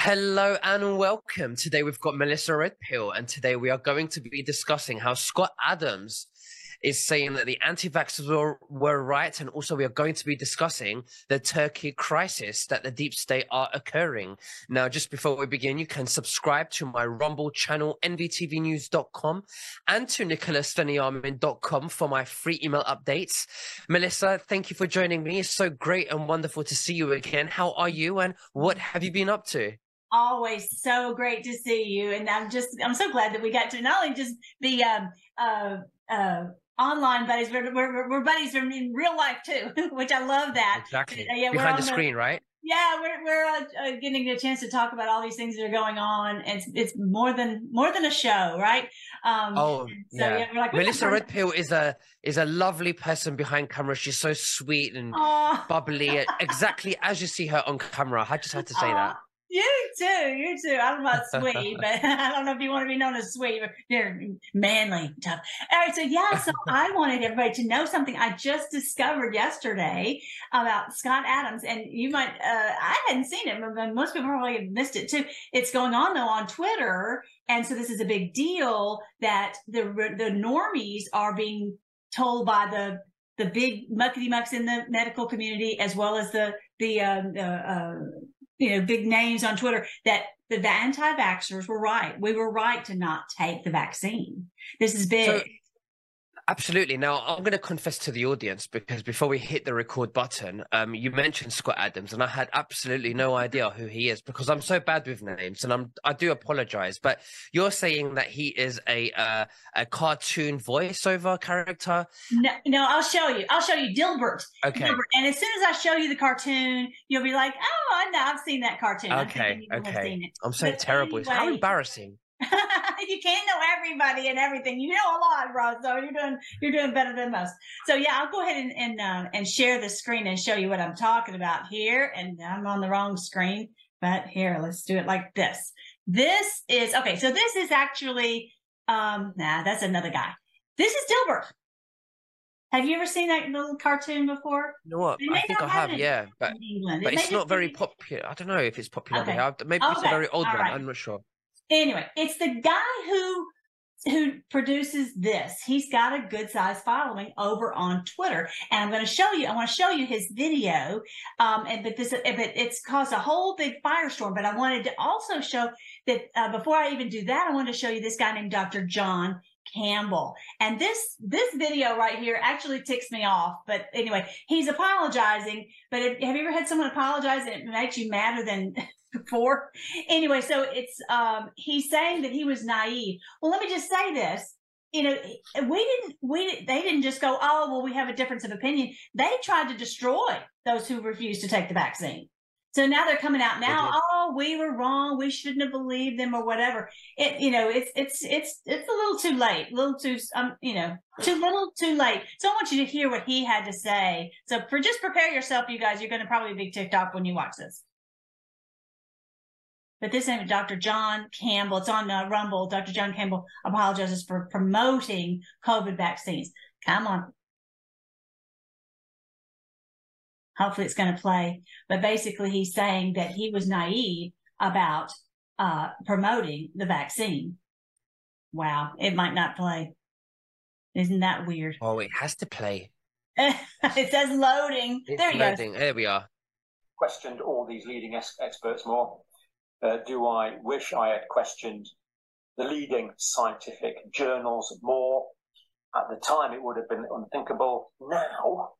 Hello and welcome. Today we've got Melissa Redpill, and today we are going to be discussing how Scott Adams is saying that the anti-vaxxers were, were right, and also we are going to be discussing the Turkey crisis that the deep state are occurring. Now, just before we begin, you can subscribe to my Rumble channel, nvtvnews.com, and to nicholasveniamin.com for my free email updates. Melissa, thank you for joining me. It's so great and wonderful to see you again. How are you, and what have you been up to? Always so great to see you and i'm just i'm so glad that we got to not only just be um uh uh online buddies. We're, we're, we're buddies from in real life too, which I love that. Exactly. Uh, yeah, Behind the, the screen, right? Yeah, we're we're uh, uh, getting a chance to talk about all these things that are going on. It's it's more than more than a show, right? Um, oh so, yeah. yeah like, Melissa Redpill is a is a lovely person behind camera. She's so sweet and Aww. bubbly, exactly as you see her on camera. I just had to say Aww. that. You too, you too. I don't know about sweet, but I don't know if you want to be known as sweet, but you're manly, tough. All right, so yeah, so I wanted everybody to know something I just discovered yesterday about Scott Adams, and you might, uh, I hadn't seen it, but most people probably have missed it too. It's going on though on Twitter, and so this is a big deal that the the normies are being told by the the big muckety mucks in the medical community as well as the the, uh, the uh, you know, big names on Twitter that the anti-vaxxers were right. We were right to not take the vaccine. This has been So, Absolutely. Now, I'm going to confess to the audience because before we hit the record button, um, you mentioned Scott Adams, and I had absolutely no idea who he is because I'm so bad with names, and I'm I do apologize. But you're saying that he is a uh, a cartoon voiceover character. No, no, I'll show you. I'll show you Dilbert. Okay. Dilbert. And as soon as I show you the cartoon, you'll be like, "Oh, I know. I've seen that cartoon." Okay. Okay. I'm so but terrible. Anyway, How embarrassing. you can't know everybody and everything. You know a lot, bro. So you're doing you're doing better than most. So yeah, I'll go ahead and and, uh, and share the screen and show you what I'm talking about here. And I'm on the wrong screen, but here, let's do it like this. This is okay. So this is actually um nah, that's another guy. This is Dilbert. Have you ever seen that little cartoon before? You know what? I think I have, yeah, but but it it's not very popular. I don't know if it's popular. Okay. Maybe okay. it's a very old All one. Right. I'm not sure. Anyway, it's the guy who who produces this. He's got a good size following over on Twitter, and I'm going to show you. I want to show you his video. Um, and but this, but it's caused a whole big firestorm. But I wanted to also show that uh, before I even do that, I wanted to show you this guy named Dr. John Campbell. And this this video right here actually ticks me off. But anyway, he's apologizing. But have you ever had someone apologize and it makes you madder than before. Anyway, so it's um he's saying that he was naive. Well, let me just say this. You know, we didn't we they didn't just go, "Oh, well we have a difference of opinion." They tried to destroy those who refused to take the vaccine. So now they're coming out now, "Oh, we were wrong. We shouldn't have believed them or whatever." It you know, it's it's it's it's a little too late. A little too um, you know, too little, too late. So I want you to hear what he had to say. So for just prepare yourself, you guys. You're going to probably be ticked off when you watch this. But this name, Dr. John Campbell, it's on uh, Rumble. Dr. John Campbell apologizes for promoting COVID vaccines. Come on. Hopefully it's going to play. But basically, he's saying that he was naive about uh, promoting the vaccine. Wow, it might not play. Isn't that weird? Oh, it has to play. it says loading. It's there you loading. There we are. Questioned all these leading experts more uh, do I wish I had questioned the leading scientific journals more? At the time, it would have been unthinkable. Now,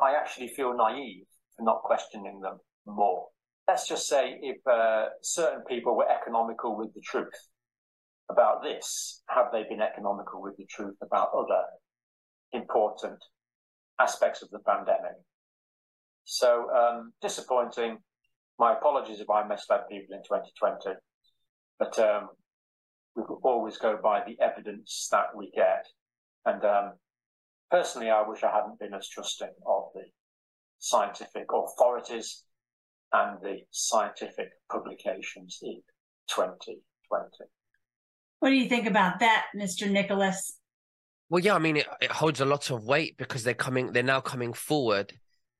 I actually feel naive for not questioning them more. Let's just say if uh, certain people were economical with the truth about this, have they been economical with the truth about other important aspects of the pandemic? So um, disappointing, my apologies if I misled people in 2020, but um, we could always go by the evidence that we get. And um, personally, I wish I hadn't been as trusting of the scientific authorities and the scientific publications in 2020. What do you think about that, Mr. Nicholas? Well, yeah, I mean, it, it holds a lot of weight because they're coming, they're now coming forward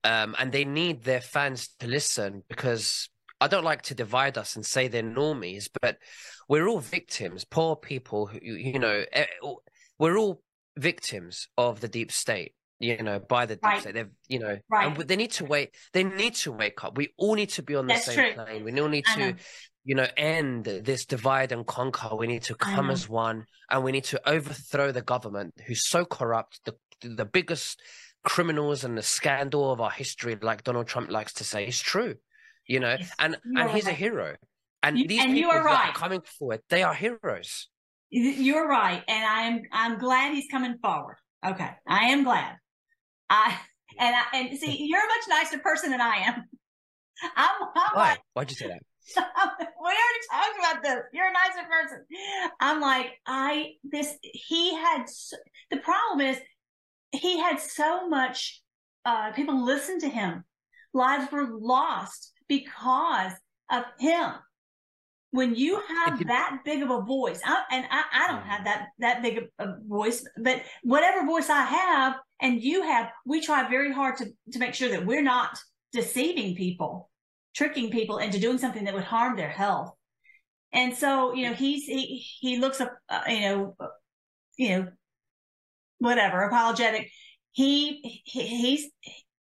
um, and they need their fans to listen because I don't like to divide us and say they're normies, but we're all victims, poor people who, you know, we're all victims of the deep state you know, by the deep Right. state. They've, you know, Right. and they need to wait. They need to wake up. We all need to be on the That's same true. plane. We all need I to, know. you know, end this divide and conquer. We need to come as one, and we need to overthrow the government, who's so corrupt. The the biggest criminals and the scandal of our history, like Donald Trump likes to say, is true. You know, Yes, and and he's a hero. And You- these and people are that right. are coming forward, they are heroes. You're right, and I'm I'm glad he's coming forward. Okay, I am glad. I and I, and see, you're a much nicer person than I am. I'm, I'm Why? like, Why'd you say that? we already talked about this. You're a nicer person. I'm like, I this he had the problem is he had so much. Uh, people listened to him. Lives were lost because of him. When you have did- that big of a voice, I, and I, I don't Mm. have that that big of a voice, but whatever voice I have and you have, we try very hard to to make sure that we're not deceiving people, tricking people into doing something that would harm their health. And so, you know, he's he he looks up, uh, you know, uh, you know, whatever, apologetic. He, he he's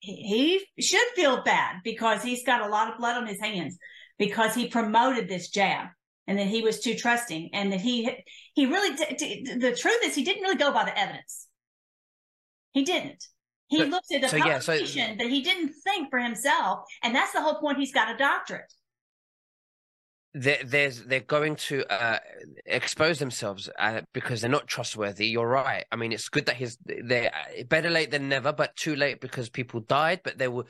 he should feel bad because he's got a lot of blood on his hands because he promoted this jab and that he was too trusting and that he he really the truth is he didn't really go by the evidence. He didn't. He So- looked at the so, yeah, so- publication, but he didn't think for himself, and that's the whole point. He's got a doctorate. There, there's they're going to uh, expose themselves uh, because they're not trustworthy. You're right. I mean, it's good that he's they better late than never, but too late because people died. But they were,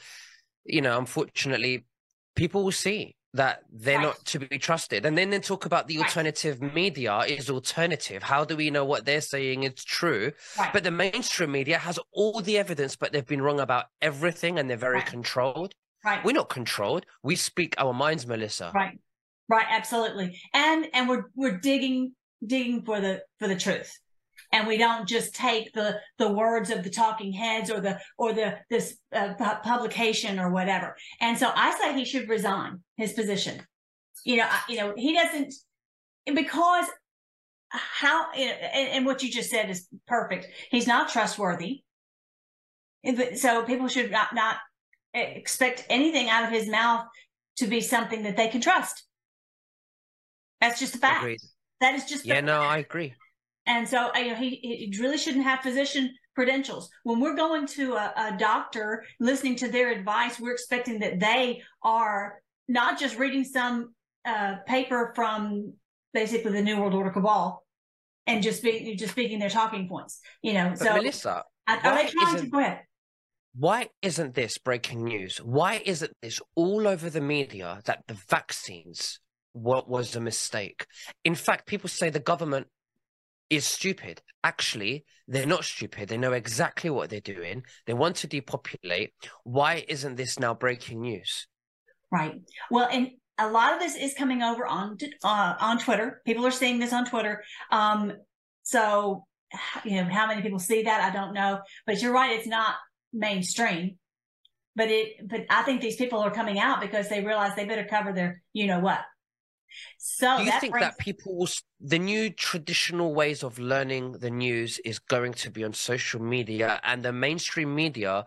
you know, unfortunately, people will see that they're Right. not to be trusted. And then they talk about the Right. alternative media is alternative. How do we know what they're saying is true? Right. But the mainstream media has all the evidence, but they've been wrong about everything, and they're very controlled. right. We're not controlled. We speak our minds, Melissa. Right. Right, absolutely. And and we're we're digging digging for the for the truth. And we don't just take the the words of the talking heads or the or the this uh, pu- publication or whatever. And so I say he should resign his position. You know, I, you know, he doesn't because how and, and what you just said is perfect. He's not trustworthy. So people should not not expect anything out of his mouth to be something that they can trust. That's just a fact. Agreed. That is just Yeah, no, I agree. and so you know, he, he really shouldn't have physician credentials. When we're going to a, a doctor, listening to their advice, we're expecting that they are not just reading some uh, paper from basically the New World Order cabal and just be, just speaking their talking points. You know, But so Melissa, are, are they trying to go ahead? why isn't this breaking news? Why isn't this all over the media that the vaccines what was a mistake? In fact, people say the government is stupid. Actually, they're not stupid. They know exactly what they're doing. They want to depopulate. Why isn't this now breaking news? Right. Well, and a lot of this is coming over on uh, on Twitter. People are seeing this on Twitter. Um, so, you know, how many people see that? I don't know. But you're right; it's not mainstream. But it, but I think these people are coming out because they realize they better cover their, you know what. So Do you that think brings, that people the new traditional ways of learning the news is going to be on social media and the mainstream media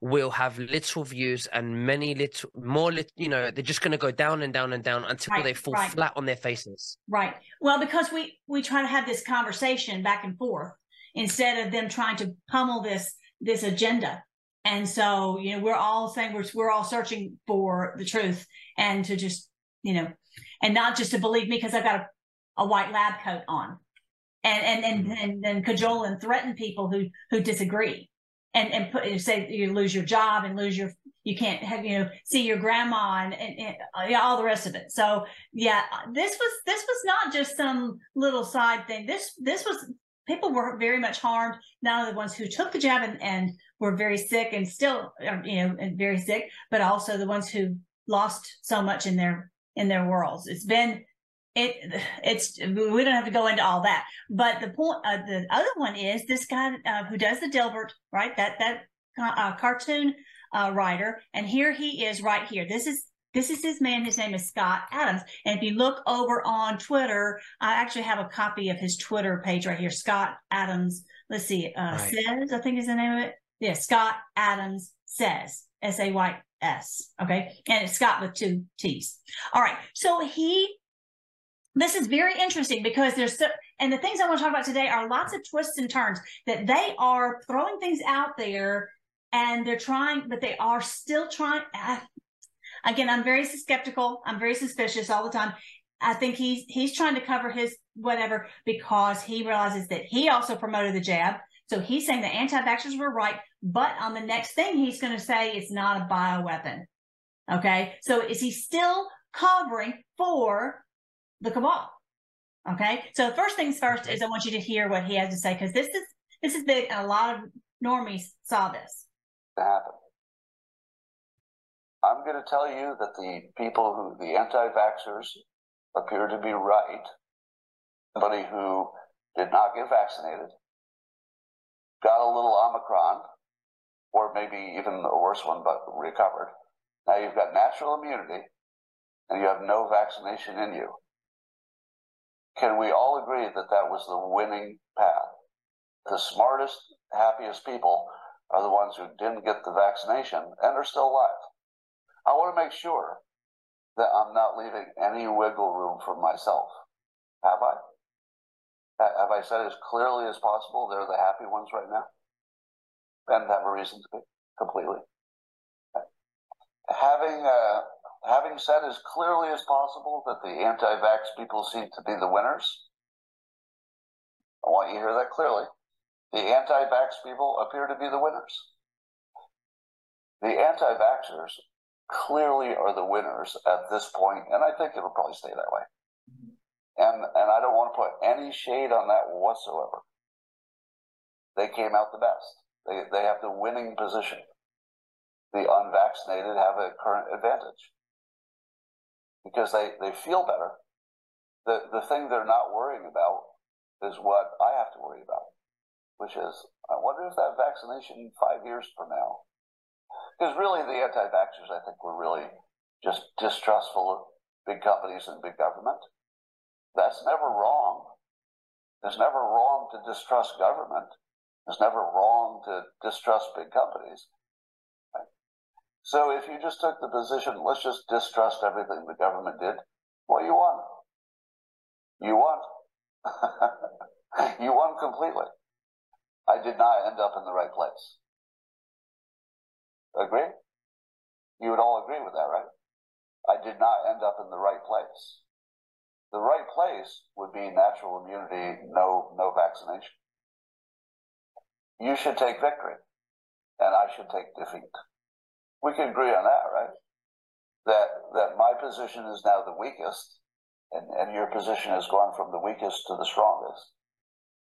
will have little views and many little more lit, you know they're just going to go down and down and down until Right, they fall right. flat on their faces Right. Well, because we we try to have this conversation back and forth instead of them trying to pummel this this agenda. And so, you know, we're all saying we're we're all searching for the truth and to just, you know, and not just to believe me because I've got a, a white lab coat on. And and and and, and cajole and threaten people who who disagree. And and put and say you lose your job and lose your you can't have you know see your grandma and, and, and uh, all the rest of it. So yeah, this was this was not just some little side thing. This this was people were very much harmed. Not only the ones who took the jab and, and were very sick and still uh, you know and very sick, but also the ones who lost so much in their in their worlds. It's been it it's we don't have to go into all that. But the point uh, the other one is this guy uh, who does the Dilbert right that that uh, cartoon uh, writer, and here he is right here. This is this is his man. His name is Scott Adams. And if you look over on Twitter, I actually have a copy of his Twitter page right here. Scott Adams. Let's see. Uh, right. Says, I think is the name of it. Yeah. Scott Adams says, S A Y S. Okay. And it's Scott with two T's. All right. So he, this is very interesting because there's, so, and the things I want to talk about today are lots of twists and turns that they are throwing things out there and they're trying, but they are still trying. Uh, again, I'm very skeptical. I'm very suspicious all the time. I think he's he's trying to cover his whatever because he realizes that he also promoted the jab. So he's saying the anti-vaxxers were right, but on the next thing he's going to say it's not a bioweapon. Okay, so is he still covering for the cabal? Okay, so first things first is I want you to hear what he has to say because this is this is big, and a lot of normies saw this happen. I'm going to tell you that the people who, the anti vaxxers, appear to be right. Somebody who did not get vaccinated, got a little Omicron, or maybe even a worse one, but recovered. Now you've got natural immunity and you have no vaccination in you. Can we all agree that that was the winning path? The smartest, happiest people are the ones who didn't get the vaccination and are still alive. I want to make sure that I'm not leaving any wiggle room for myself. Have I? Have I said as clearly as possible they're the happy ones right now? And have a reason to be completely. Having uh, having said as clearly as possible that the anti-vax people seem to be the winners, I want you to hear that clearly. The anti-vax people appear to be the winners. The anti-vaxxers clearly are the winners at this point, and I think it'll probably stay that way. And and I don't want to put any shade on that whatsoever. They came out the best. They they have the winning position. The unvaccinated have a current advantage because they, they feel better. The the thing they're not worrying about is what I have to worry about which is, I wonder if that vaccination five years from now, because really the anti-vaxxers, I think, were really just distrustful of big companies and big government. That's never wrong. It's never wrong to distrust government. It's never wrong to distrust big companies. So if you just took the position, let's just distrust everything the government did, well, you won. You won. you won completely. I did not end up in the right place. Agree? You would all agree with that, right? I did not end up in the right place. The right place would be natural immunity, no, no vaccination. You should take victory, and I should take defeat. We can agree on that, right? That that my position is now the weakest, and, and your position has gone from the weakest to the strongest,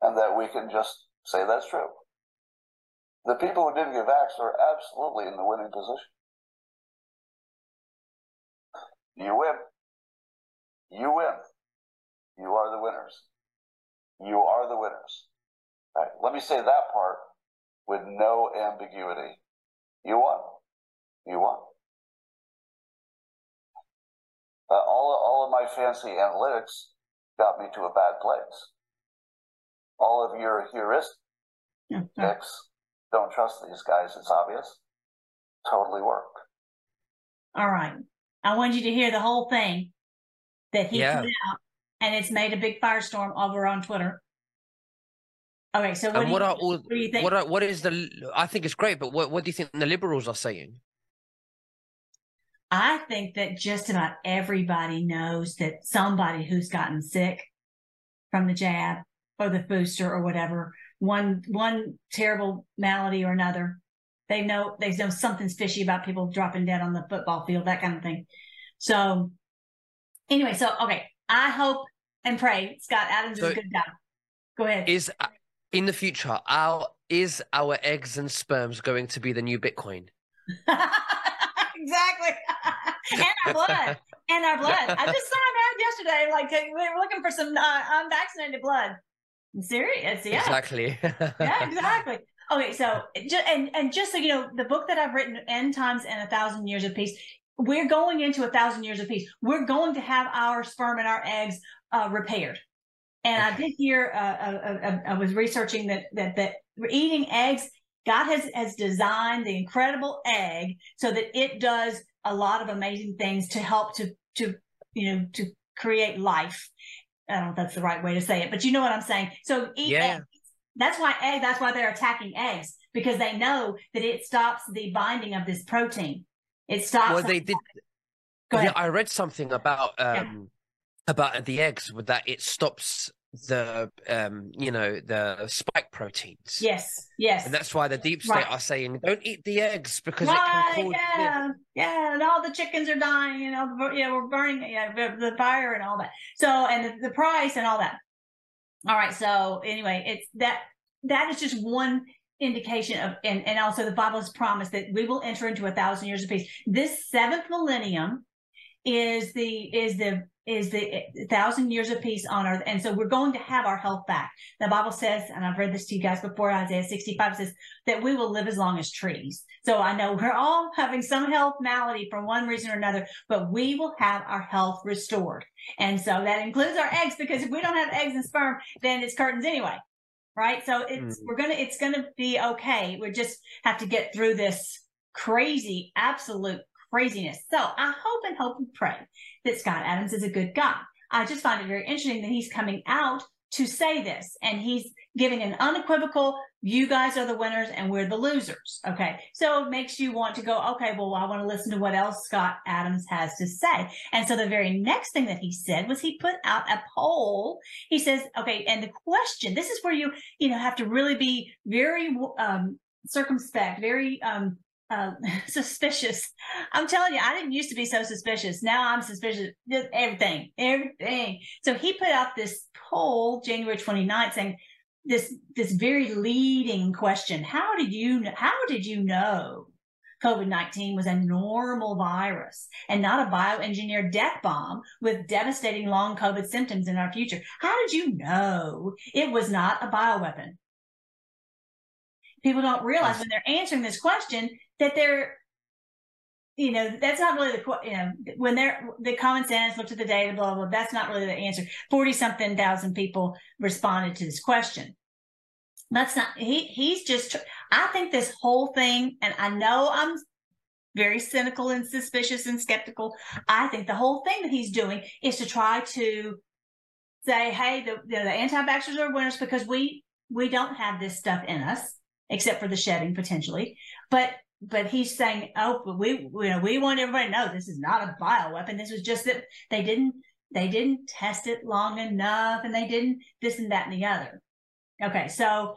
and that we can just say that's true. The people who didn't get vaxxed are absolutely in the winning position. You win. You win. You are the winners. You are the winners. All right, let me say that part with no ambiguity. You won. You won. Uh, all, all of my fancy analytics got me to a bad place all of your heuristics, don't trust these guys, it's obvious, totally work. All right. I want you to hear the whole thing that he yeah. put out, and it's made a big firestorm over on Twitter. Okay, so what, and what you, are all, what do you think? What, are, what is the? I think it's great, but what, what do you think the liberals are saying? I think that just about everybody knows that somebody who's gotten sick from the jab or the booster or whatever, one one terrible malady or another. They know they know something's fishy about people dropping dead on the football field, that kind of thing. So anyway, so okay, I hope and pray Scott Adams so is a good guy. Go ahead. Is uh, in the future our is our eggs and sperms going to be the new Bitcoin? exactly. and our blood. and our blood. I just saw an ad yesterday. Like we were looking for some uh, unvaccinated blood. Serious, yeah. Exactly. yeah, exactly. Okay, so and and just so you know, the book that I've written, End Times and a Thousand Years of Peace, we're going into a thousand years of peace. We're going to have our sperm and our eggs uh, repaired. And okay. I did hear, uh, uh, uh, I was researching that, that, that eating eggs, God has, has designed the incredible egg so that it does a lot of amazing things to help to, to, you know, to create life. I don't know if that's the right way to say it, but you know what I'm saying. So eat yeah. eggs. That's why egg, that's why they're attacking eggs because they know that it stops the binding of this protein. It stops. Well, they did. Yeah, I read something about um, yeah. about the eggs with that it stops the um you know the spike proteins yes yes and that's why the deep state right. are saying don't eat the eggs because right, it can cause yeah yeah and all the chickens are dying you know yeah we're burning yeah the, the fire and all that so and the, the price and all that all right so anyway it's that that is just one indication of and, and also the bible has promised that we will enter into a thousand years of peace this seventh millennium is the is the is the thousand years of peace on earth. And so we're going to have our health back. The Bible says, and I've read this to you guys before, Isaiah 65 says that we will live as long as trees. So I know we're all having some health malady for one reason or another, but we will have our health restored. And so that includes our eggs because if we don't have eggs and sperm, then it's curtains anyway. Right. So it's, mm. we're going to, it's going to be okay. We just have to get through this crazy, absolute craziness. So I hope and hope and pray that Scott Adams is a good guy. I just find it very interesting that he's coming out to say this and he's giving an unequivocal, you guys are the winners and we're the losers. Okay. So it makes you want to go, okay, well, I want to listen to what else Scott Adams has to say. And so the very next thing that he said was he put out a poll. He says, okay, and the question, this is where you, you know, have to really be very, um, circumspect, very, um, uh, suspicious. I'm telling you, I didn't used to be so suspicious. Now I'm suspicious. Everything, everything. So he put out this poll January 29th saying this this very leading question: How did you how did you know COVID 19 was a normal virus and not a bioengineered death bomb with devastating long COVID symptoms in our future? How did you know it was not a bioweapon? People don't realize when they're answering this question that they're you know, that's not really the, you know, when they're the common sense, looked at the data, blah, blah, blah, that's not really the answer. 40 something thousand people responded to this question. That's not, he, he's just, I think this whole thing, and I know I'm very cynical and suspicious and skeptical. I think the whole thing that he's doing is to try to say, hey, the, the, the anti-vaxxers are winners because we, we don't have this stuff in us, except for the shedding potentially. But but he's saying, oh, but we, you know, we want everybody to know this is not a bioweapon. This was just that they didn't, they didn't test it long enough and they didn't this and that and the other. Okay. So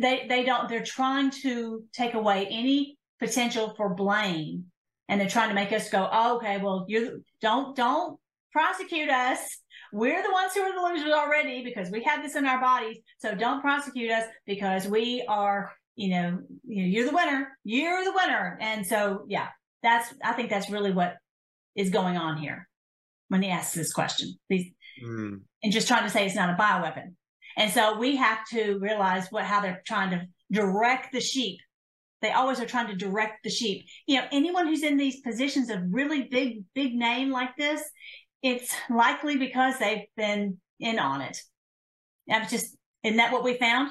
they, they don't, they're trying to take away any potential for blame and they're trying to make us go, oh, okay, well, you don't, don't prosecute us. We're the ones who are the losers already because we have this in our bodies. So don't prosecute us because we are you know, you know, you're the winner, you're the winner. And so, yeah, that's, I think that's really what is going on here when he asks this question. These, mm. And just trying to say it's not a bioweapon. And so we have to realize what, how they're trying to direct the sheep. They always are trying to direct the sheep. You know, anyone who's in these positions of really big, big name like this, it's likely because they've been in on it. I'm just, isn't that what we found?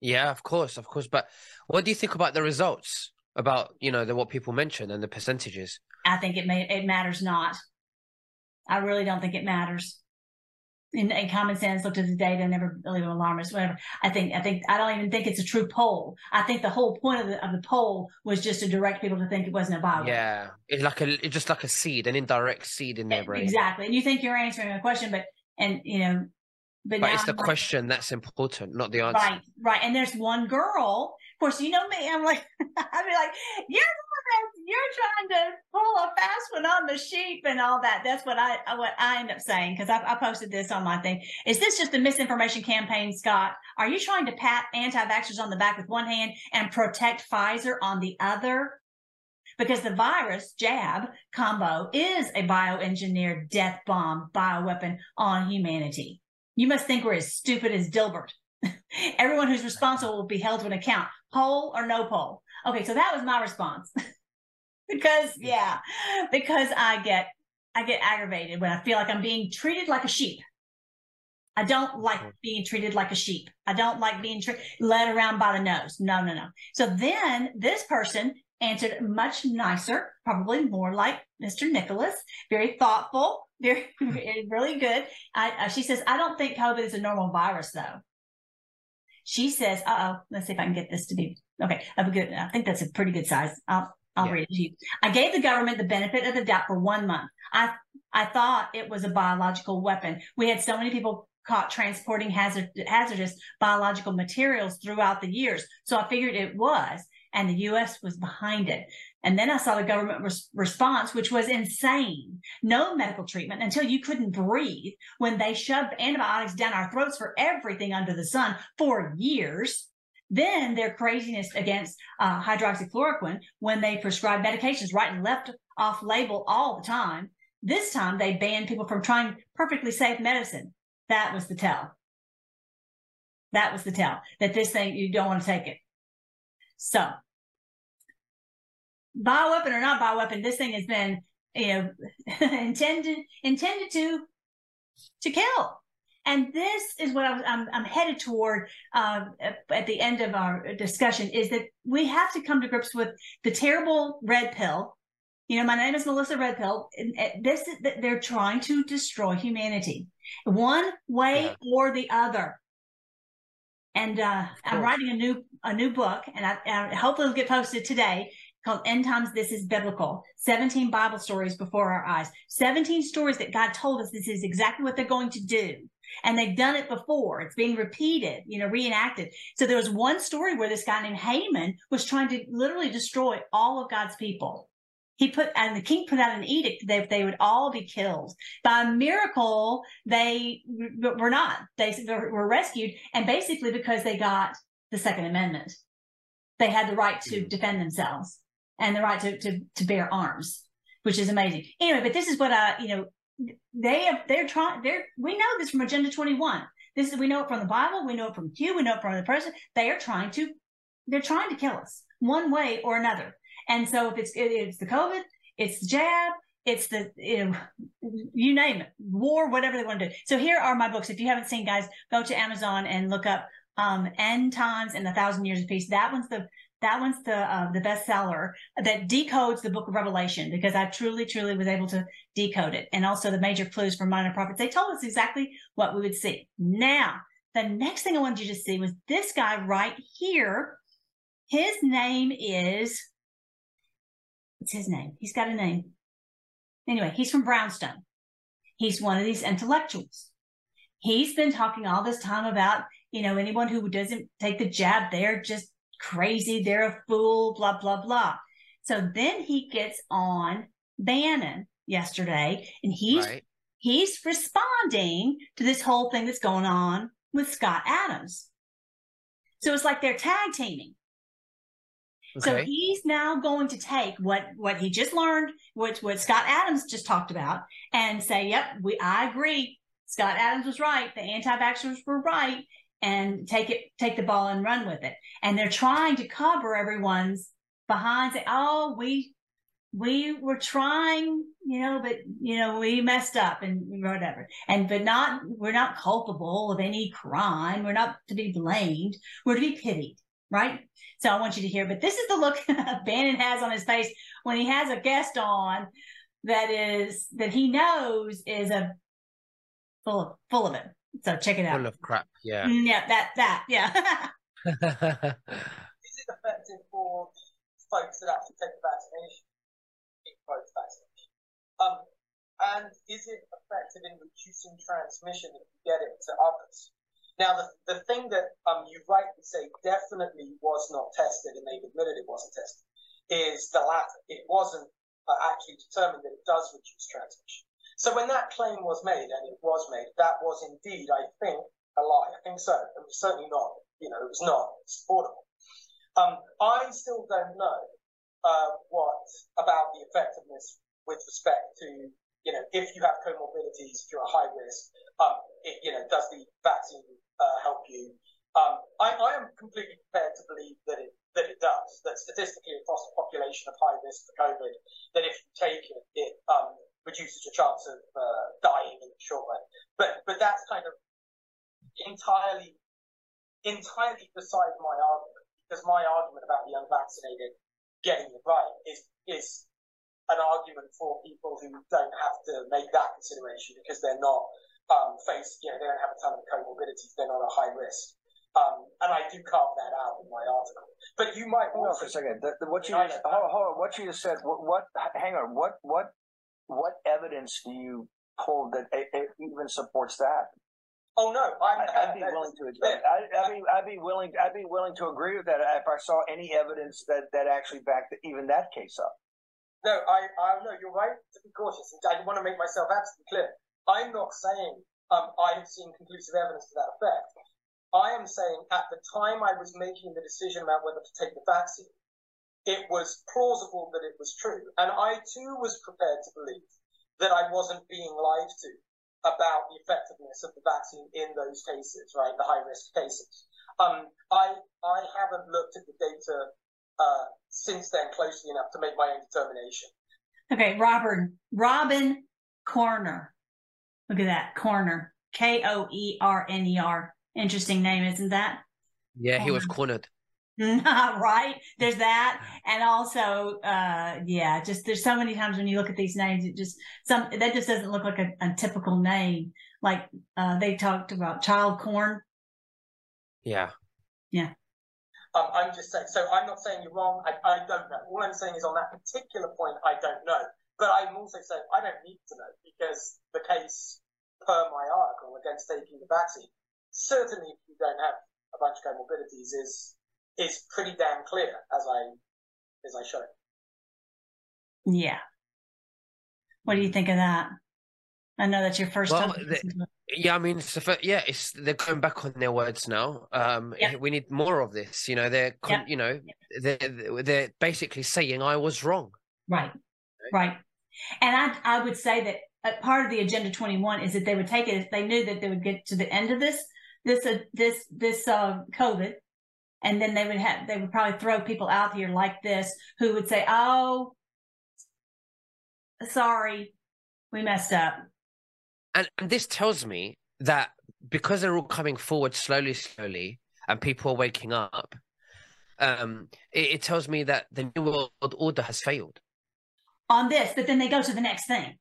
Yeah, of course, of course. But what do you think about the results? About you know the what people mention and the percentages? I think it may it matters not. I really don't think it matters. In, in common sense, looked at the data, never believe an alarmist, whatever. I think I think I don't even think it's a true poll. I think the whole point of the of the poll was just to direct people to think it wasn't a Bible. Yeah, it's like a it's just like a seed, an indirect seed in their brain. Exactly, and you think you're answering a question, but and you know but, but it's the I'm question like, that's important, not the answer. Right, right. And there's one girl. Of course, you know me. I'm like, I'd be like, you're you're trying to pull a fast one on the sheep and all that. That's what I uh, what I end up saying because I, I posted this on my thing. Is this just a misinformation campaign, Scott? Are you trying to pat anti-vaxxers on the back with one hand and protect Pfizer on the other? because the virus jab combo is a bioengineered death bomb bioweapon on humanity. You must think we're as stupid as Dilbert. Everyone who's responsible will be held to an account, poll or no poll. Okay, so that was my response. because yeah, because I get I get aggravated when I feel like I'm being treated like a sheep. I don't like being treated like a sheep. I don't like being tre- led around by the nose. No, no, no. So then this person answered much nicer, probably more like Mr. Nicholas, very thoughtful, very, really good. I, uh, she says, I don't think COVID is a normal virus though. She says, uh oh, let's see if I can get this to be okay. That'd be good. I think that's a pretty good size. I'll, I'll Yeah. read it to you. I gave the government the benefit of the doubt for one month. I, I thought it was a biological weapon. We had so many people caught transporting hazard, hazardous biological materials throughout the years. So I figured it was, and the U.S. was behind it. And then I saw the government res- response, which was insane. No medical treatment until you couldn't breathe when they shoved antibiotics down our throats for everything under the sun for years. Then their craziness against uh, hydroxychloroquine when they prescribe medications right and left off label all the time. This time they banned people from trying perfectly safe medicine. That was the tell. That was the tell that this thing, you don't want to take it. So, bioweapon or not bioweapon, this thing has been, you know, intended, intended to, to kill. And this is what I was, I'm, I'm headed toward uh, at the end of our discussion is that we have to come to grips with the terrible red pill. You know, my name is Melissa Red Pill. And and this they're trying to destroy humanity one way Yeah. or the other. And uh, I'm writing a new a new book, and I, I hopefully it'll get posted today called End Times This is Biblical 17 Bible stories before our eyes. 17 stories that God told us this is exactly what they're going to do. And they've done it before. It's being repeated, you know, reenacted. So there was one story where this guy named Haman was trying to literally destroy all of God's people. He put, and the king put out an edict that they would all be killed. By a miracle, they were not. They were rescued. And basically because they got the Second Amendment, they had the right to Mm. defend themselves and the right to, to, to bear arms, which is amazing. Anyway, but this is what I, you know, they have, they're trying, they're, we know this from Agenda 21. This is, we know it from the Bible. We know it from Q. We know it from the president. They are trying to, they're trying to kill us one way or another. And so if it's, it, it's the COVID, it's the jab, it's the, you know, you name it, war, whatever they want to do. So here are my books. If you haven't seen guys, go to Amazon and look up, um, End Times and a Thousand Years of Peace. That one's the, that one's the uh, the bestseller that decodes the book of Revelation because I truly, truly was able to decode it, and also the major clues from minor prophets. They told us exactly what we would see. Now, the next thing I wanted you to see was this guy right here. His name is what's his name? He's got a name. Anyway, he's from Brownstone. He's one of these intellectuals. He's been talking all this time about, you know, anyone who doesn't take the jab, they're just crazy, they're a fool, blah, blah, blah. So then he gets on Bannon yesterday and he's right. he's responding to this whole thing that's going on with Scott Adams. So it's like they're tag teaming. So he's now going to take what what he just learned, what what Scott Adams just talked about, and say, "Yep, we I agree. Scott Adams was right. The anti-vaxxers were right." And take it, take the ball and run with it. And they're trying to cover everyone's behind. Say, "Oh, we we were trying, you know, but you know, we messed up and whatever. And but not we're not culpable of any crime. We're not to be blamed. We're to be pitied, right? So I want you to hear. But this is the look Bannon has on his face when he has a guest on that is that he knows is a full of full of it. So check it out. Full of crap. Yeah. Mm, yeah, that that yeah. is it effective for the folks that actually take the vaccination? Big folks vaccination. Um, and is it effective in reducing transmission if you get it to others? Now, the, the thing that um, you rightly say definitely was not tested, and they've admitted it wasn't tested, is the latter. It wasn't uh, actually determined that it does reduce transmission. So when that claim was made, and it was made, that was indeed, I think, a lie. I think so. It was certainly not, you know, it was not supportable. Um, I still don't know uh, what about the effectiveness with respect to, you know, if you have comorbidities, if you're a high risk, um, you know, does the vaccine uh, help you? Um, I, I am completely prepared to believe that it that it does. That statistically across the population of high risk for COVID, that if you take it, it um, reduces your chance of uh, dying in the short run. But but that's kind of entirely entirely beside my argument because my argument about the unvaccinated getting it right is is an argument for people who don't have to make that consideration because they're not um, faced, you know, they don't have a ton of comorbidities, they're not a high risk. Um, and I do carve that out in my article. But you might Hold on for a second. The, the, what you just, hold, on, hold on, what you just said. What, what? Hang on. What? What? What evidence do you pull that it, it even supports that? Oh no, I'm, I'd be willing to. I'd, I'd, be. I'd be willing. I'd be willing to agree with that if I saw any evidence that that actually backed even that case up. No, I, I no, you're right to be cautious. I want to make myself absolutely clear. I'm not saying um, I have seen conclusive evidence to that effect. I am saying at the time I was making the decision about whether to take the vaccine, it was plausible that it was true. And I too was prepared to believe that I wasn't being lied to about the effectiveness of the vaccine in those cases, right? The high risk cases. Um, I, I haven't looked at the data, uh, since then closely enough to make my own determination. Okay, Robert, Robin Koerner. Look at that, Koerner. K O E R N E R. Interesting name, isn't that? Yeah, he was cornered. right. There's that, and also, uh, yeah, just there's so many times when you look at these names, it just some that just doesn't look like a, a typical name. Like uh, they talked about child corn. Yeah. Yeah. Um, I'm just saying. So I'm not saying you're wrong. I, I don't know. All I'm saying is on that particular point, I don't know. But I'm also saying I don't need to know because the case per my article against taking the vaccine, certainly if you don't have a bunch of comorbidities, is is pretty damn clear as I as I showed. Yeah. What do you think of that? I know that's your first well, time. The, yeah, I mean, it's the, yeah, it's they're going back on their words now. Um, yep. we need more of this. You know, they're yep. you know they're they're basically saying I was wrong. Right, right. And I I would say that uh, part of the agenda 21 is that they would take it if they knew that they would get to the end of this this uh, this this uh, COVID, and then they would have they would probably throw people out here like this who would say, "Oh, sorry, we messed up." And, and this tells me that because they're all coming forward slowly, slowly, and people are waking up, um, it, it tells me that the new world order has failed on this. But then they go to the next thing.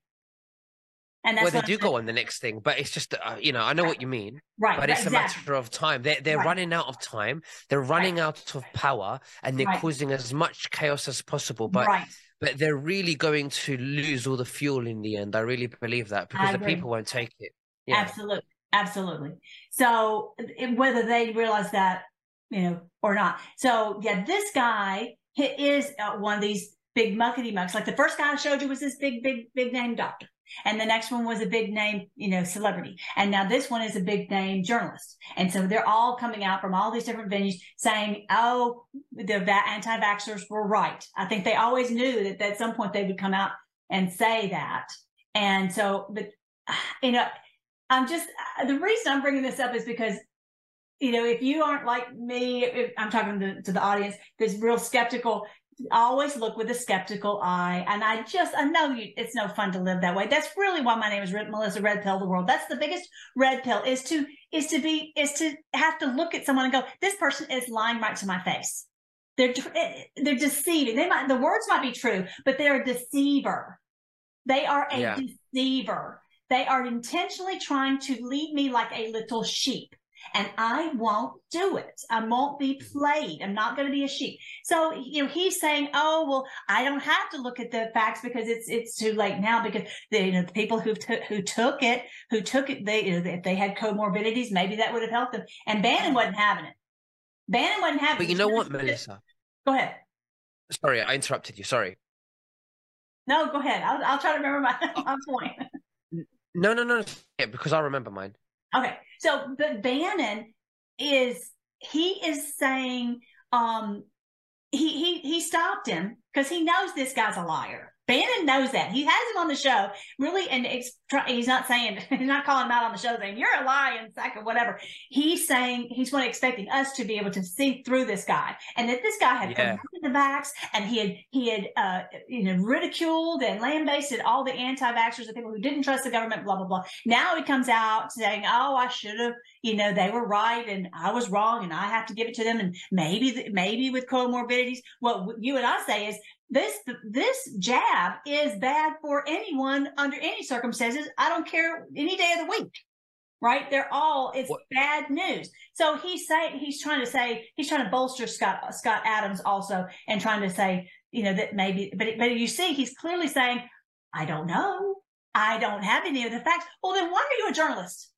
And that's well, they do go on the next thing, but it's just uh, you know I know what you mean, right? But it's exactly. a matter of time. They're they're right. running out of time. They're running right. out of power, and they're right. causing as much chaos as possible. But but they're really going to lose all the fuel in the end. I really believe that because the people won't take it. Yeah. Absolutely, absolutely. So whether they realize that you know or not. So yeah, this guy is uh, one of these big muckety mucks. Like the first guy I showed you was this big, big, big name doctor. And the next one was a big name, you know, celebrity. And now this one is a big name journalist. And so they're all coming out from all these different venues saying, oh, the anti-vaxxers were right. I think they always knew that at some point they would come out and say that. And so, but, you know, I'm just, uh, the reason I'm bringing this up is because you know, if you aren't like me, I'm talking to, to, the audience, that's real skeptical, always look with a skeptical eye. And I just, I know you, it's no fun to live that way. That's really why my name is Melissa Red Pill the World. That's the biggest red pill is to, is to be, is to have to look at someone and go, this person is lying right to my face. They're, eh, they're deceiving. They might, the words might be true, but they're a deceiver. They are a yeah. deceiver. They are intentionally trying to lead me like a little sheep and I won't do it. I won't be mm-hmm. played. I'm not going to be a sheep. So, you know, he's saying, oh, well, I don't have to look at the facts because it's, it's too late now because the, you know, the people who, t- who took it, who took it, they, you know, if they had comorbidities, maybe that would have helped them. And Bannon wasn't having it. Bannon wasn't having but it. But you know what, Melissa? Go ahead. Sorry, I interrupted you. Sorry. No, go ahead. I'll, I'll try to remember my, oh. my point. No, no, no. Yeah, because I'll remember mine. Okay. So, but Bannon is, he is saying, um, he, he, he stopped him because he knows this guy's a liar. Bannon knows that. He has him on the show, really, and he's not saying he's not calling him out on the show saying you're a liar, sack or whatever. He's saying he's one expecting us to be able to see through this guy, and that this guy had yeah. the vax, and he had he had uh, you know ridiculed and lambasted all the anti-vaxxers, the people who didn't trust the government, blah blah blah. Now he comes out saying, "Oh, I should have, you know, they were right and I was wrong, and I have to give it to them." And maybe maybe with comorbidities, what you and I say is this this jab is bad for anyone under any circumstances. I don't care any day of the week. Right? They're all it's what? bad news. So he's saying he's trying to say he's trying to bolster Scott Scott Adams also and trying to say you know that maybe but but you see he's clearly saying I don't know I don't have any of the facts. Well then why are you a journalist?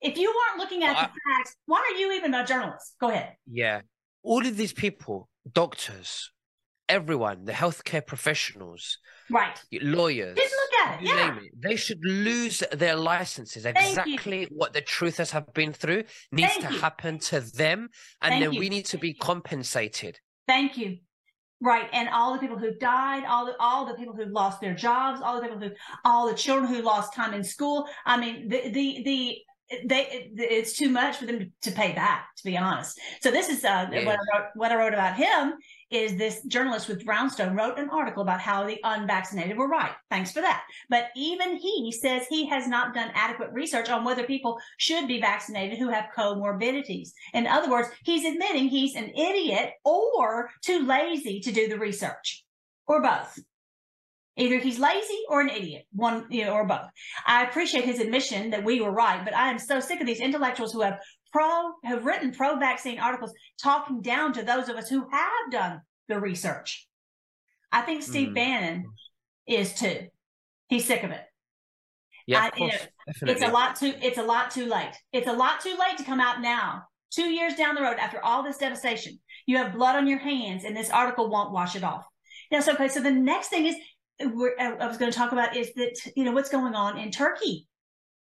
If you aren't looking at well, the I, facts, why are you even a journalist? Go ahead. Yeah, all of these people, doctors, everyone, the healthcare professionals, right, lawyers, just look at it. Yeah. It, they should lose their licenses. Exactly what the truthers have been through needs Thank to you. happen to them, and Thank then you. we need to be compensated. Thank you. Right, and all the people who died, all the all the people who lost their jobs, all the people who, all the children who lost time in school. I mean, the the the they it's too much for them to pay back to be honest so this is uh, yeah. what, I wrote, what I wrote about him is this journalist with Brownstone wrote an article about how the unvaccinated were right. Thanks for that. But even he says he has not done adequate research on whether people should be vaccinated who have comorbidities. In other words, he's admitting he's an idiot or too lazy to do the research or both. Either he's lazy or an idiot, one you know, or both. I appreciate his admission that we were right, but I am so sick of these intellectuals who have pro have written pro vaccine articles talking down to those of us who have done the research. I think Steve mm. Bannon is too. He's sick of it. Yeah, I, you know, it's a lot too. It's a lot too late. It's a lot too late to come out now. Two years down the road, after all this devastation, you have blood on your hands, and this article won't wash it off. Now, so okay, so the next thing is I was going to talk about is that you know what's going on in Turkey.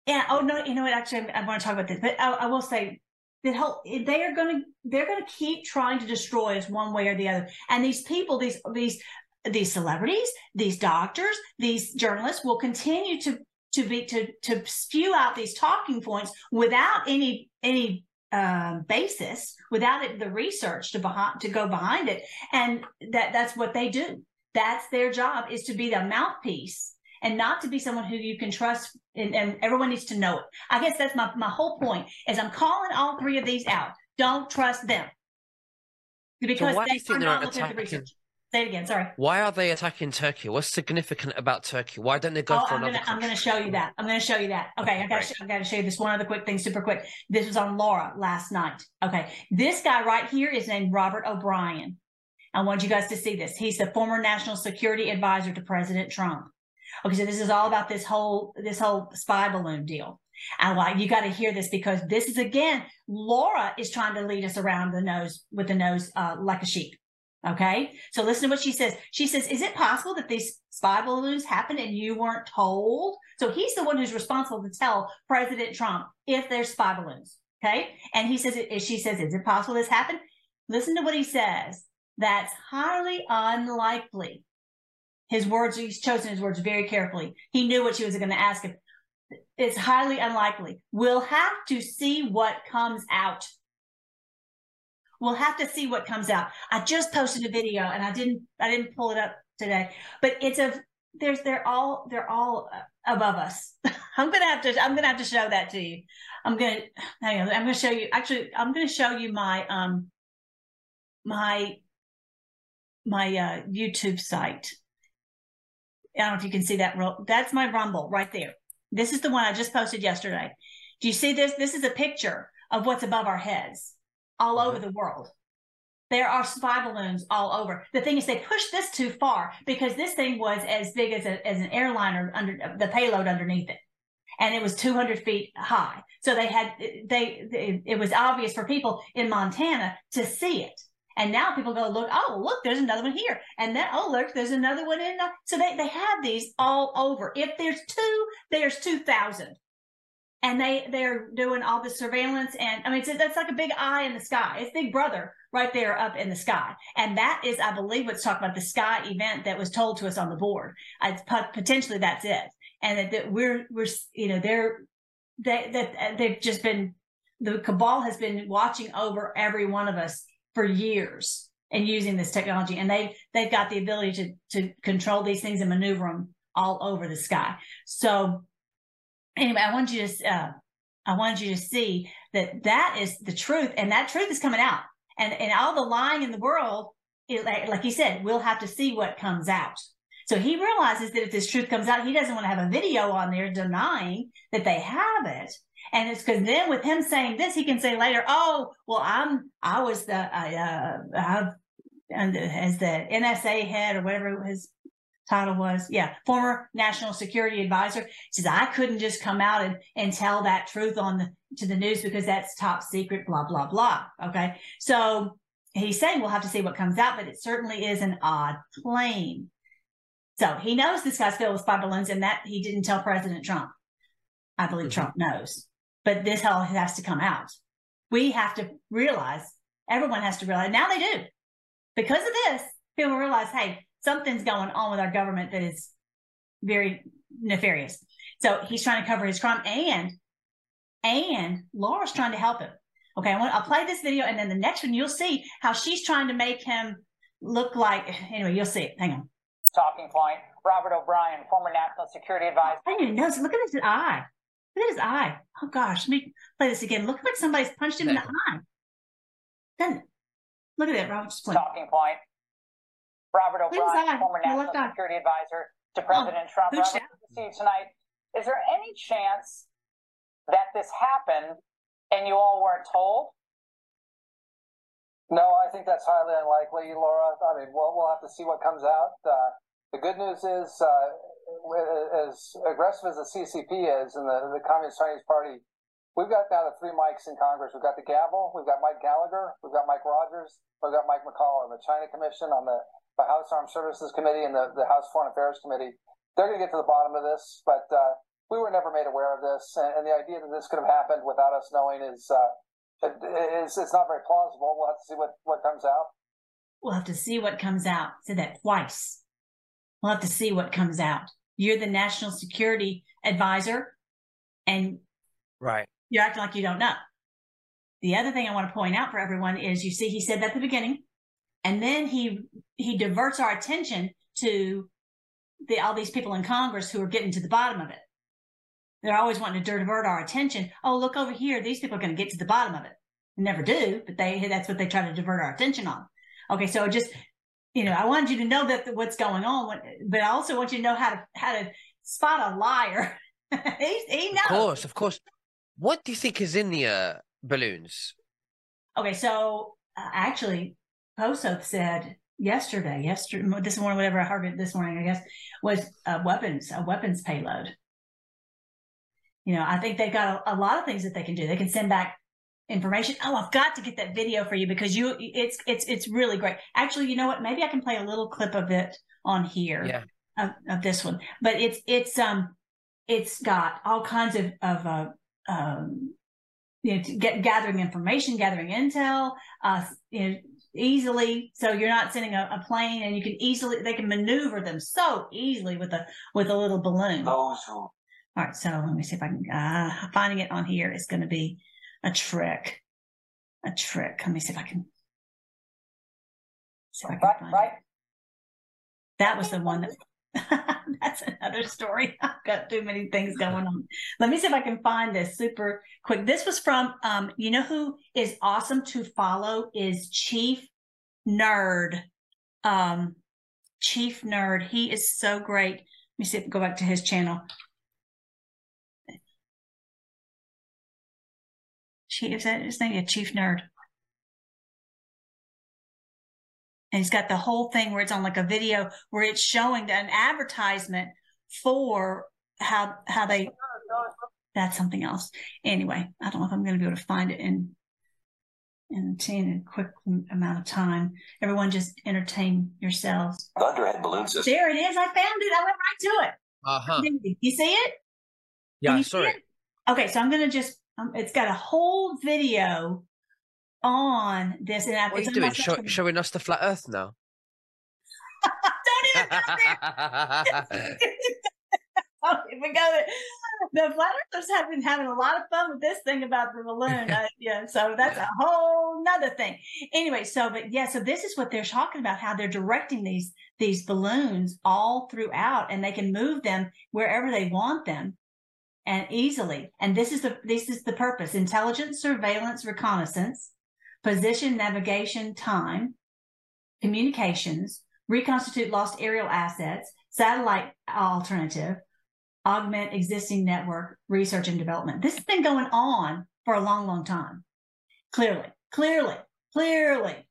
And oh no, you know what? Actually, I'm, I'm to talk about this, but I, I will say that help they are going to they're going to keep trying to destroy us one way or the other and these people these these these celebrities these doctors these journalists will continue to to be to to spew out these talking points without any any um, basis without it, the research to behind to go behind it and that that's what they do that's their job is to be the mouthpiece and not to be someone who you can trust and, and everyone needs to know it. I guess that's my, my whole point is I'm calling all three of these out. Don't trust them. Because so they are not looking at the research. Say it again. Sorry. Why are they attacking Turkey? What's significant about Turkey? Why don't they go oh, for I'm another? Gonna, I'm going to show you that. I'm going to show you that. Okay, I got to. I got to show you this one other quick thing, super quick. This was on Laura last night. Okay, this guy right here is named Robert O'Brien. I want you guys to see this. He's the former national security advisor to President Trump. Okay, so this is all about this whole this whole spy balloon deal. I like you got to hear this because this is again, Laura is trying to lead us around the nose with the nose uh, like a sheep. Okay, so listen to what she says. She says, "Is it possible that these spy balloons happened and you weren't told?" So he's the one who's responsible to tell President Trump if there's spy balloons. Okay, and he says, "She says, is it possible this happened?" Listen to what he says. That's highly unlikely. His words, he's chosen his words very carefully. He knew what she was going to ask him. It's highly unlikely. We'll have to see what comes out. We'll have to see what comes out. I just posted a video and I didn't, I didn't pull it up today, but it's a, there's, they're all, they're all above us. I'm to have to, I'm to have to show that to you. I'm to, hang on, I'm to show you, actually, I'm to show you my, um, my, my, uh, YouTube site I don't know if you can see that. That's my Rumble right there. This is the one I just posted yesterday. Do you see this? This is a picture of what's above our heads all over the world. There are spy balloons all over. The thing is, they pushed this too far because this thing was as big as, a, as an airliner under the payload underneath it. And it was 200 feet high. So they had, they, they it was obvious for people in Montana to see it. And now people go look, oh, look, there's another one here. And then, oh, look, there's another one in. Uh, so they, they have these all over. If there's two, there's 2,000. and they they're doing all the surveillance and i mean that's like a big eye in the sky it's big brother right there up in the sky and that is i believe what's talking about the sky event that was told to us on the board I, potentially that's it and that, that we're we're you know they're they that they've just been the cabal has been watching over every one of us for years and using this technology and they they've got the ability to to control these things and maneuver them all over the sky so anyway, I wanted you to, uh, I wanted you to see that that is the truth, and that truth is coming out, and and all the lying in the world, it, like, like you said, we'll have to see what comes out. So he realizes that if this truth comes out, he doesn't want to have a video on there denying that they have it. And it's because then with him saying this, he can say later, "Oh, well, I'm I was the I uh, I as the NSA head or whatever his title was. Yeah, former national security advisor he says I couldn't just come out and, and tell that truth on the to the news because that's top secret. Blah blah blah. Okay, so he's saying we'll have to see what comes out, but it certainly is an odd claim. So he knows this guy's filled with spy balloons, and that he didn't tell President Trump. I believe mm-hmm. Trump knows, but this all has to come out. We have to realize. Everyone has to realize. Now they do, because of this. People realize, hey, something's going on with our government that is very nefarious. So he's trying to cover his crime and and Laura's trying to help him. Okay, I want I'll play this video and then the next one you'll see how she's trying to make him look like anyway, you'll see it. Hang on. Talking point. Robert O'Brien, former national security advisor. I didn't know. Look at his eye. Look at his eye. Oh gosh, let me play this again. Look like somebody's punched him in the eye. Then look at that, Robert. Talking point. Robert O'Brien, former national security advisor to oh, President oh, Trump. Robert, good to see you tonight. Is there any chance that this happened and you all weren't told? No, I think that's highly unlikely, Laura. I mean, we'll, we'll have to see what comes out. Uh, the good news is, uh, as aggressive as the CCP is and the, the Communist Chinese Party, we've got now the three mics in Congress. We've got the gavel, we've got Mike Gallagher, we've got Mike Rogers, we've got Mike McCaul on the China Commission, on the the House Armed Services Committee and the, the House Foreign Affairs Committee. They're going to get to the bottom of this, but uh, we were never made aware of this, and, and, the idea that this could have happened without us knowing is uh, is it's not very plausible. We'll have to see what what comes out. We'll have to see what comes out. Said that twice. We'll have to see what comes out. You're the national security advisor, and right, you're acting like you don't know. The other thing I want to point out for everyone is you see, he said that at the beginning and then he he diverts our attention to the all these people in Congress who are getting to the bottom of it. They're always wanting to divert our attention. Oh, look over here; these people are going to get to the bottom of it. They never do, but they that's what they try to divert our attention on. Okay, so just you know, I wanted you to know that what's going on, but I also want you to know how to how to spot a liar. he, he knows. Of course, of course. What do you think is in the uh, balloons? Okay, so uh, actually, Poso said yesterday, yesterday, this morning, whatever I heard it this morning, I guess, was weapons, a weapons payload. You know, I think they've got a, a lot of things that they can do. They can send back information. Oh, I've got to get that video for you because you, it's, it's, it's really great. Actually, you know what? Maybe I can play a little clip of it on here yeah. of, of this one, but it's, it's, um, it's got all kinds of, of, uh, um, you know, get, gathering information, gathering intel, uh, you know, easily. So you're not sending a, a, plane and you can easily, they can maneuver them so easily with a, with a little balloon. All right. So let me see if I can, uh, finding it on here is going to be a trick, a trick. Let me see if I can. See if I can right, right. That was the one that That's another story. I've got too many things going on. Let me see if I can find this super quick. This was from, um, you know, who is awesome to follow is Chief Nerd. Um, Chief Nerd. He is so great. Let me see if go back to his channel. Chief, is that his name? Yeah, Chief Nerd. and he's got the whole thing where it's on like a video where it's showing an advertisement for how how they that's something else. Anyway i don't know if i'm going to be able to find it in in, in a quick amount of time. Everyone just entertain yourselves. Thunderhead balloon system. There it is. I found it. I went right to it. Uh-huh. You see it? Yeah sorry Okay, so I'm going to just, um, it's got a whole video on this. And what are you doing? Show, showing us the flat Earth now? Don't even oh, we go the flat earthers have been having a lot of fun with this thing about the balloon. uh, yeah, so that's a whole nother thing. Anyway, so but yeah, so this is what they're talking about how they're directing these these balloons all throughout, and they can move them wherever they want them and easily. And this is the this is the purpose: intelligence, surveillance, reconnaissance, position, navigation, time, communications, reconstitute lost aerial assets, satellite alternative, augment existing network research and development. This has been going on for a long, long time. Clearly, clearly, clearly.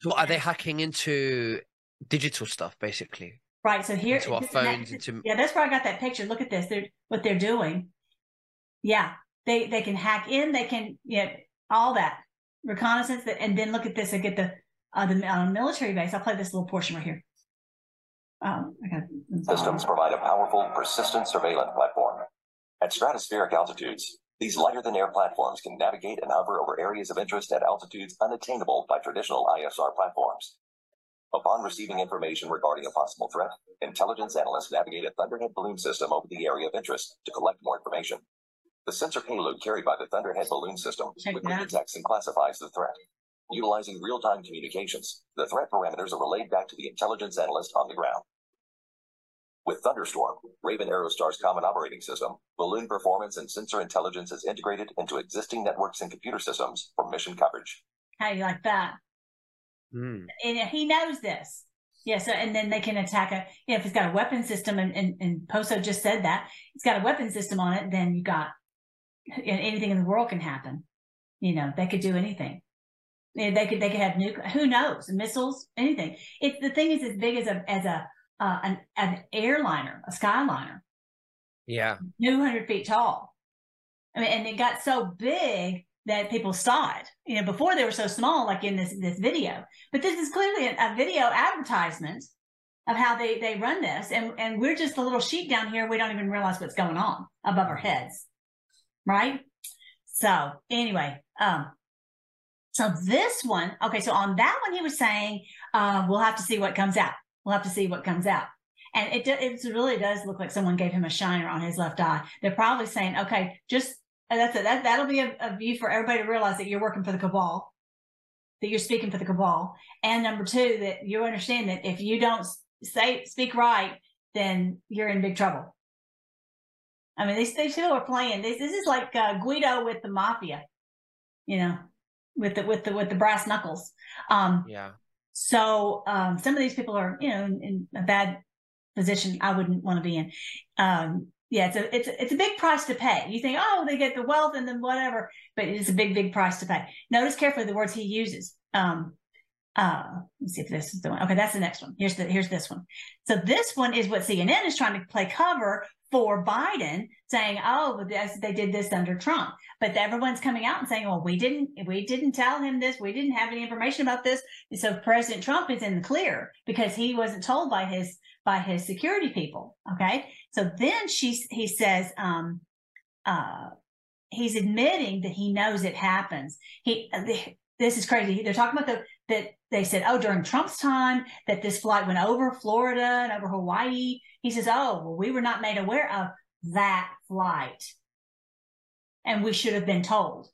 So are they hacking into digital stuff, basically? Right. So here, into our phones, that, into yeah, that's where I got that picture. Look at this. They're what they're doing. Yeah, they they can hack in. They can yeah, all that reconnaissance. That, and then look at this. I get the uh, the uh, military base. I'll play this little portion right here. Um, Systems provide a powerful, persistent surveillance platform. At stratospheric altitudes, these lighter than air platforms can navigate and hover over areas of interest at altitudes unattainable by traditional ISR platforms. Upon receiving information regarding a possible threat, intelligence analysts navigate a Thunderhead balloon system over the area of interest to collect more information. The sensor payload carried by the Thunderhead balloon system quickly detects and classifies the threat. Utilizing real-time communications, the threat parameters are relayed back to the intelligence analyst on the ground. With Thunderstorm, Raven Aerostar's common operating system, balloon performance and sensor intelligence is integrated into existing networks and computer systems for mission coverage. How you like that? Mm. And he knows this. Yeah, so and then they can attack a you know, if it's got a weapon system and, and, and Poso just said that, it's got a weapon system on it, then you got anything in the world can happen. You know, they could do anything. They could they could have nuke who knows, missiles, anything. It's the thing is as big as a as a uh, an, an airliner, a skyliner. Yeah. 200 feet tall. I mean, and it got so big that people saw it. You know, before they were so small, like in this this video. But this is clearly a, a video advertisement of how they they run this, and and we're just a little sheep down here. We don't even realize what's going on above our heads, right? So anyway, um, so this one, okay, so on that one, he was saying, uh, we'll have to see what comes out. We'll have to see what comes out. And it, it really does look like someone gave him a shiner on his left eye. They're probably saying, okay, just uh, that's it. That, that'll be a, a view for everybody to realize that you're working for the cabal, that you're speaking for the cabal. And number two, that you understand that if you don't say, speak right, then you're in big trouble. I mean, these, these people are playing. This, this is like uh, Guido with the mafia, you know, with the with the with the brass knuckles. Um, yeah. So um, some of these people are, you know, in, in a bad position. I wouldn't want to be in. Um, yeah, it's a it's a, it's a big price to pay. You think, oh, they get the wealth and then whatever, but it's a big big price to pay. Notice carefully the words he uses. Um, uh, let's see if this is the one. Okay, that's the next one. Here's the here's this one. So this one is what CNN is trying to play cover for Biden, saying, "Oh, they did this under Trump." But everyone's coming out and saying, "Well, we didn't, we didn't tell him this. We didn't have any information about this." So President Trump is in the clear because he wasn't told by his by his security people. Okay, so then she he says, um, uh, he's admitting that he knows it happens. He uh, this is crazy. They're talking about the that they said, oh, during Trump's time, that this flight went over Florida and over Hawaii. He says, oh, well, we were not made aware of that flight. And we should have been told.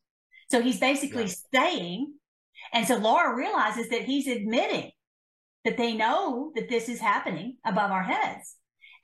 So he's basically yeah. saying, and so Laura realizes that he's admitting that they know that this is happening above our heads.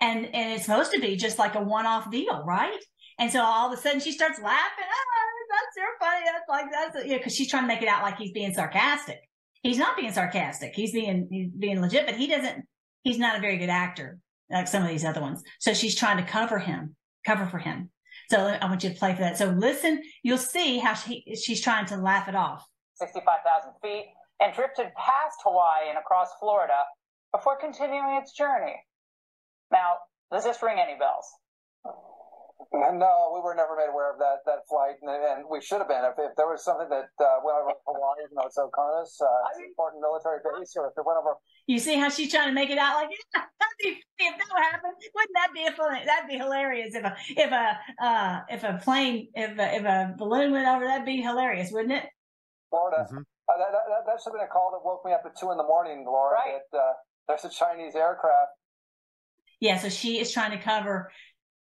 And, and it's supposed to be just like a one off deal, right? And so all of a sudden she starts laughing. Ah, that's so funny. That's like, that's, yeah, cause she's trying to make it out like he's being sarcastic he's not being sarcastic. He's being he's being legit, but he doesn't. He's not a very good actor like some of these other ones. So she's trying to cover him, cover for him. So I want you to play for that. So listen, you'll see how she she's trying to laugh it off. Sixty-five thousand feet and drifted past Hawaii and across Florida before continuing its journey. Now, does this ring any bells? No, we were never made aware of that that flight, and, and we should have been. If, if there was something that uh, went over Hawaii, you know, it's Oconus, uh, it's an important military base, or if it went over. You see how she's trying to make it out like, if that happened, wouldn't that be a that'd be hilarious if a if a uh, if a plane if a, if a balloon went over that'd be hilarious, wouldn't it? Florida. Mm-hmm. Uh, that, that, that should have been a call that woke me up at two in the morning, Laura. Right. That uh, there's a Chinese aircraft. Yeah, so she is trying to cover.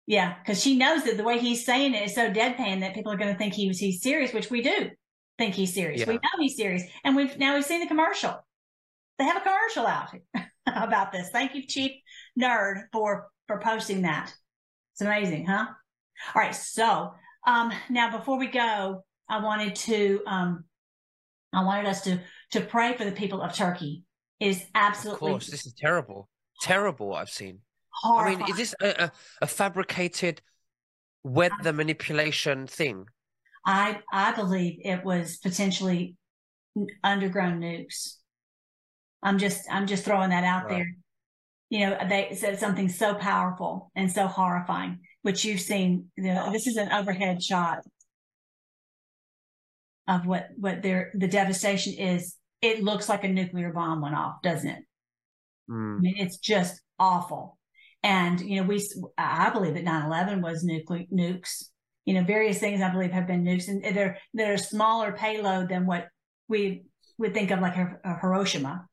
Yeah, because she knows that the way he's saying it is so deadpan that people are going to think he was he's serious, which we do think he's serious. Yeah. We know he's serious, and we've now we've seen the commercial. They have a commercial out about this. Thank you, Chief Nerd, for for posting that. It's amazing, huh? All right, so um, now before we go, I wanted to um, I wanted us to to pray for the people of Turkey. It is absolutely. Of course, this is terrible. Terrible. I've seen. Horrifying. I mean, is this a, a, a fabricated weather manipulation thing? I I believe it was potentially underground nukes. I'm just I'm just throwing that out right. there. You know, they said something so powerful and so horrifying, which you've seen. You know, this is an overhead shot of what what their the devastation is. It looks like a nuclear bomb went off, doesn't it? Mm. I mean, it's just awful. And you know, we I believe that 9/11 was nuclear nukes. You know, various things I believe have been nukes, and they're they're a smaller payload than what we would think of like a, a uh, Hiroshima.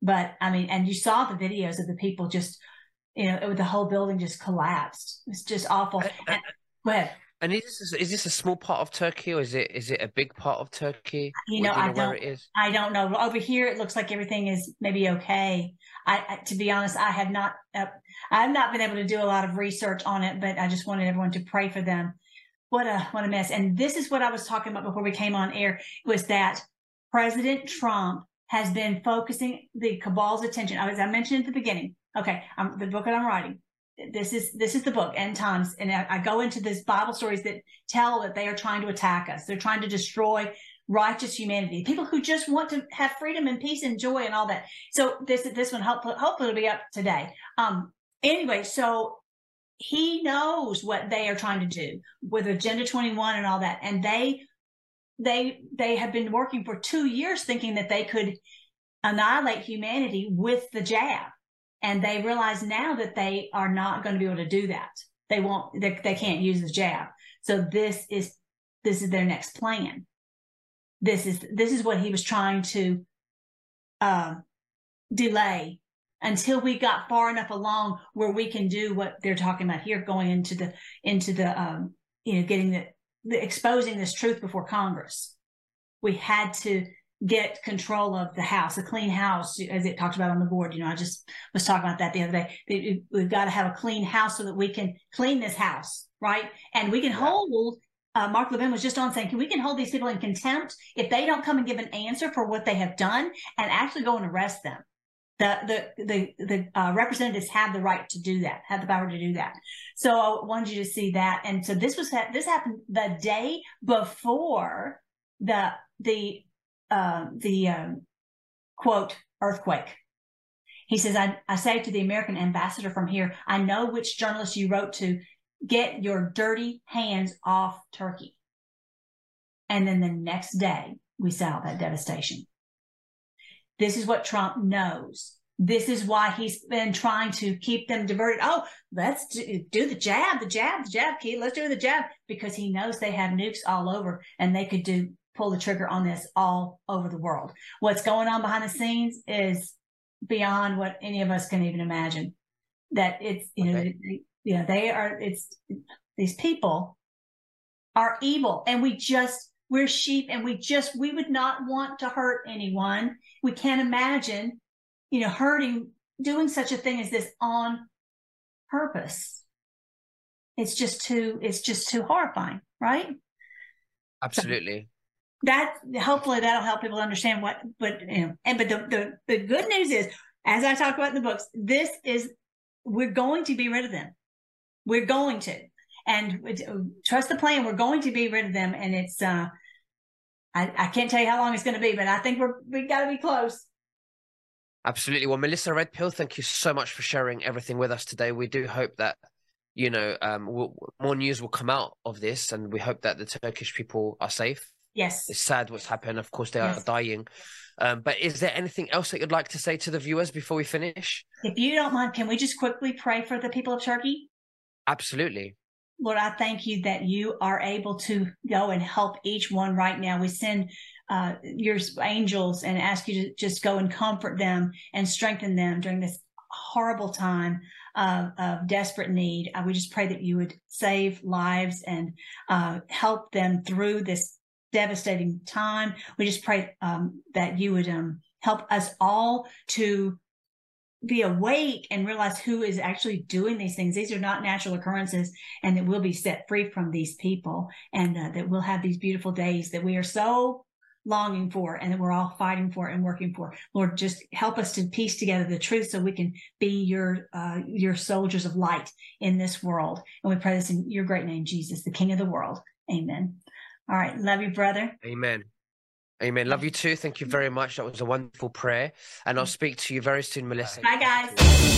But I mean, and you saw the videos of the people just, you know, it, the whole building just collapsed. It's just awful. And, go ahead. And is this is this a small part of Turkey or is it is it a big part of Turkey? You know, you know I don't. It is? I don't know. Over here, it looks like everything is maybe okay. I, I to be honest, I have not. Uh, I have not been able to do a lot of research on it, but I just wanted everyone to pray for them. What a what a mess! And this is what I was talking about before we came on air was that President Trump has been focusing the cabal's attention. As I mentioned at the beginning, okay, I'm, the book that I'm writing. This is this is the book, End Times, and I, I go into these Bible stories that tell that they are trying to attack us. They're trying to destroy righteous humanity, people who just want to have freedom and peace and joy and all that. So this this one hopefully hopefully will be up today. Um, anyway, so he knows what they are trying to do with Agenda 21 and all that, and they they they have been working for two years thinking that they could annihilate humanity with the jab and they realize now that they are not going to be able to do that. They won't they, they can't use the jab. So this is this is their next plan. This is this is what he was trying to uh, delay until we got far enough along where we can do what they're talking about here going into the into the um, you know getting the exposing this truth before Congress. We had to get control of the house, a clean house, as it talked about on the board. You know, I just was talking about that the other day. We've got to have a clean house so that we can clean this house, right? And we can yeah. hold. Uh, Mark Levin was just on saying, we can hold these people in contempt if they don't come and give an answer for what they have done and actually go and arrest them the the the, the uh, representatives have the right to do that, have the power to do that. So I wanted you to see that, and so this was this happened the day before the the uh, the um, quote earthquake. He says, I, I say to the American ambassador from here, I know which journalist you wrote to. Get your dirty hands off Turkey. And then the next day, we saw that devastation. This is what Trump knows. This is why he's been trying to keep them diverted. Oh, let's do, do the jab, the jab, the jab, key. Let's do the jab because he knows they have nukes all over and they could do pull the trigger on this all over the world. What's going on behind the scenes is beyond what any of us can even imagine. That it's you know, okay. you know they are. It's these people are evil, and we just we're sheep and we just, we would not want to hurt anyone. We can't imagine, you know, hurting, doing such a thing as this on purpose. It's just too, it's just too horrifying, right? Absolutely. That hopefully that'll help people understand what, but, you know, and, but the, the, the good news is, as I talk about in the books, this is, we're going to be rid of them. We're going to and trust the plan. We're going to be rid of them, and it's uh, I, I can't tell you how long it's going to be, but I think we're we got to be close. Absolutely. Well, Melissa Red Pill, thank you so much for sharing everything with us today. We do hope that you know um, we'll, more news will come out of this, and we hope that the Turkish people are safe. Yes. It's sad what's happened. Of course, they yes. are dying. Um, but is there anything else that you'd like to say to the viewers before we finish? If you don't mind, can we just quickly pray for the people of Turkey? Absolutely. Lord, I thank you that you are able to go and help each one right now. We send uh, your angels and ask you to just go and comfort them and strengthen them during this horrible time of, of desperate need. Uh, we just pray that you would save lives and uh, help them through this devastating time. We just pray um, that you would um, help us all to be awake and realize who is actually doing these things. These are not natural occurrences, and that we'll be set free from these people, and uh, that we'll have these beautiful days that we are so longing for and that we're all fighting for and working for. Lord, just help us to piece together the truth so we can be your uh, your soldiers of light in this world. And we pray this in your great name, Jesus, the King of the world. Amen. All right. Love you, brother. Amen. Amen. Love you too. Thank you very much. That was a wonderful prayer. And I'll mm-hmm. speak to you very soon, Melissa. Bye, guys.